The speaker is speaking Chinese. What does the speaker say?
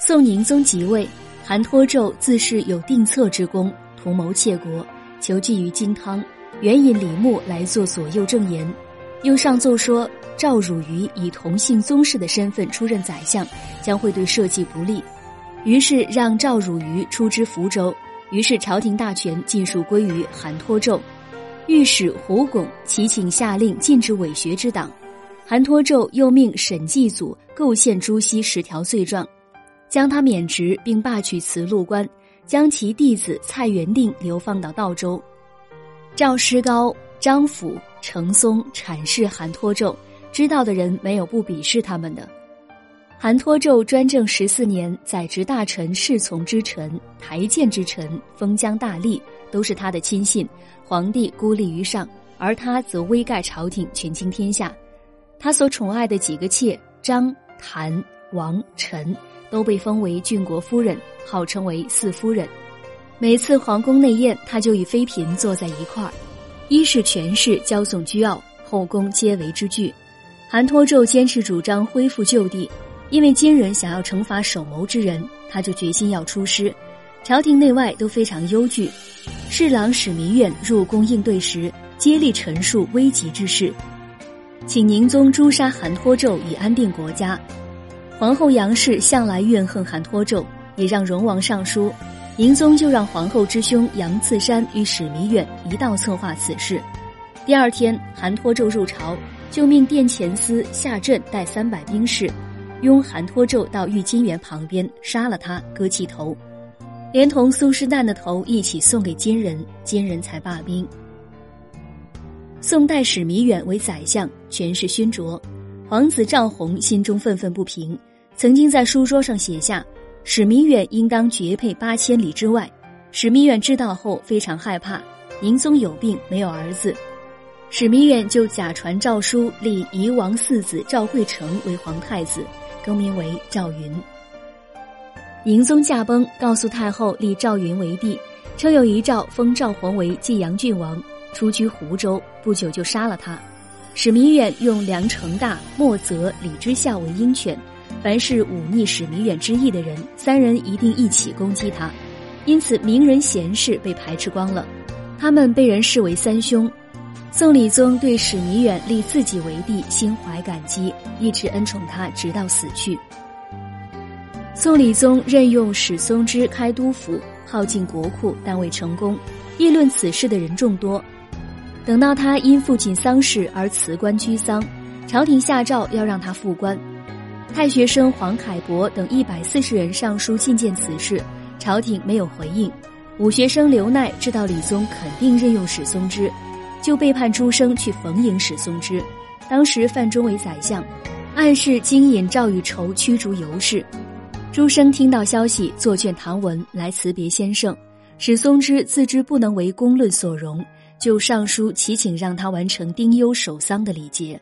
宋宁宗即位，韩托胄自恃有定策之功，图谋窃国，求计于金汤，援引李牧来做左右证言，又上奏说赵汝愚以同姓宗室的身份出任宰相，将会对社稷不利，于是让赵汝愚出知福州。于是朝廷大权尽数归于韩托胄，御史胡巩齐请下令禁止伪学之党，韩托胄又命审计组构陷朱熹十条罪状。将他免职，并罢去慈禄官，将其弟子蔡元定流放到道州。赵师高、张辅、程松阐释韩托胄，知道的人没有不鄙视他们的。韩托胄专政十四年，宰执大臣、侍从之臣、台谏之臣，封疆大吏，都是他的亲信。皇帝孤立于上，而他则威盖朝廷，权倾天下。他所宠爱的几个妾张、谭、王、陈。都被封为郡国夫人，号称为四夫人。每次皇宫内宴，他就与妃嫔坐在一块儿，一是权势骄纵倨傲，后宫皆为之惧。韩托胄坚持主张恢复旧地，因为金人想要惩罚首谋之人，他就决心要出师。朝廷内外都非常忧惧。侍郎史弥远入宫应对时，接力陈述危急之事，请宁宗诛杀韩托胄以安定国家。皇后杨氏向来怨恨韩托胄，也让荣王上书，宁宗就让皇后之兄杨次山与史弥远一道策划此事。第二天，韩托胄入朝，就命殿前司夏镇带三百兵士，拥韩托胄到御金园旁边杀了他，割其头，连同苏师旦的头一起送给金人，金人才罢兵。宋代史弥远为宰相，权势熏灼，皇子赵弘心中愤愤不平。曾经在书桌上写下，史弥远应当绝配八千里之外。史弥远知道后非常害怕，宁宗有病没有儿子，史弥远就假传诏书，立夷王四子赵惠成为皇太子，更名为赵云。宁宗驾崩，告诉太后立赵云为帝，称有遗诏封赵弘为晋阳郡王，出居湖州，不久就杀了他。史弥远用梁成大、莫泽、李之孝为鹰犬。凡是忤逆史弥远之意的人，三人一定一起攻击他，因此名人贤士被排斥光了。他们被人视为三凶。宋理宗对史弥远立自己为帝心怀感激，一直恩宠他直到死去。宋理宗任用史松之开督府，耗尽国库，但未成功。议论此事的人众多。等到他因父亲丧事而辞官居丧，朝廷下诏要让他复官。太学生黄凯博等一百四十人上书进谏此事，朝廷没有回应。武学生刘鼐知道李宗肯定任用史松之，就背叛诸生去逢迎史松之。当时范中为宰相，暗示经引赵与筹驱逐尤氏。诸生听到消息，作卷唐文来辞别先生。史松之自知不能为公论所容，就上书祈请让他完成丁忧守丧的礼节。